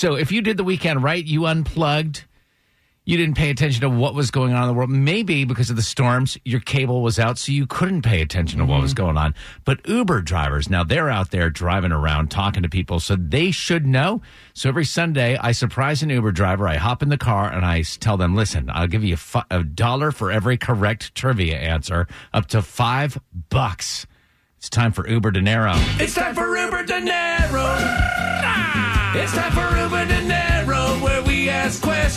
So if you did the weekend right, you unplugged, you didn't pay attention to what was going on in the world. Maybe because of the storms, your cable was out, so you couldn't pay attention to what was going on. But Uber drivers, now they're out there driving around talking to people, so they should know. So every Sunday, I surprise an Uber driver. I hop in the car and I tell them, listen, I'll give you a fi- a dollar for every correct trivia answer, up to five bucks. It's time for Uber Dinero. It's time for Uber Dinero. Ah! It's time for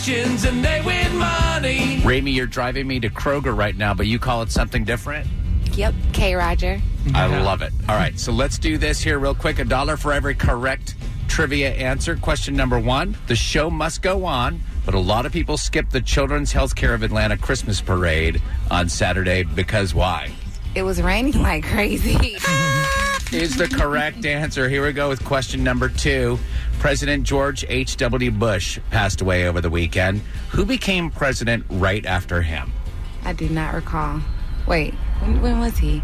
questions and they win money. Ramey, you're driving me to Kroger right now, but you call it something different? Yep. K. Roger. I love it. All right, so let's do this here real quick. A dollar for every correct trivia answer. Question number one The show must go on, but a lot of people skip the Children's Healthcare of Atlanta Christmas Parade on Saturday because why? It was raining like crazy. Is the correct answer. Here we go with question number two. President George H.W. Bush passed away over the weekend. Who became president right after him? I do not recall. Wait, when, when was he?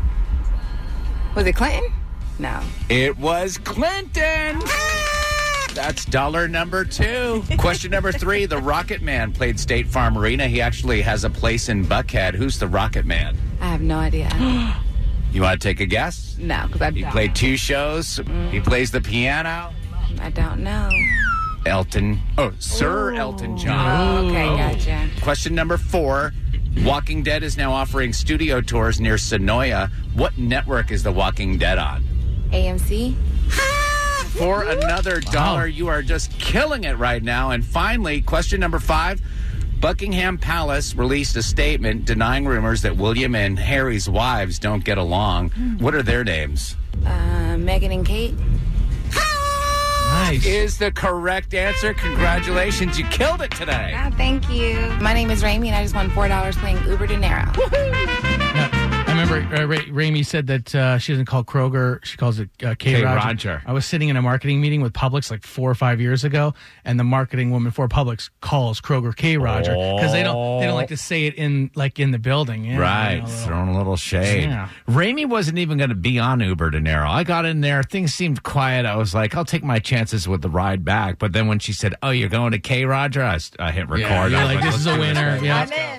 Was it Clinton? No. It was Clinton. That's dollar number two. Question number three. The Rocket Man played State Farm Arena. He actually has a place in Buckhead. Who's the Rocket Man? I have no idea. You want to take a guess? no, because I He don't. played two shows. He mm. plays the piano. I don't know. Elton. Oh, Sir Elton John. Oh, okay, oh. gotcha. Question number four. Walking Dead is now offering studio tours near Senoia. What network is The Walking Dead on? AMC. For another dollar, you are just killing it right now. And finally, question number five. Buckingham Palace released a statement denying rumors that William and Harry's wives don't get along. What are their names? Uh, Meghan and Kate. Nice. Is the correct answer. Congratulations, you killed it today. Oh, thank you. My name is Ramey, and I just won four dollars playing Uber Dinero. I remember uh, Ra- Ramey said that uh, she doesn't call Kroger; she calls it uh, K. K. Roger. Roger. I was sitting in a marketing meeting with Publix like four or five years ago, and the marketing woman for Publix calls Kroger K. Roger because they don't they don't like to say it in like in the building. Yeah, Right, you know, a little- throwing a little shade. Yeah. Ramey wasn't even going to be on Uber Dinero. I got in there, things seemed quiet. I was like, I'll take my chances with the ride back. But then when she said, "Oh, you're going to K Roger," I, s- I hit record. Yeah, I you're was like, this is a do winner. thing. Yeah.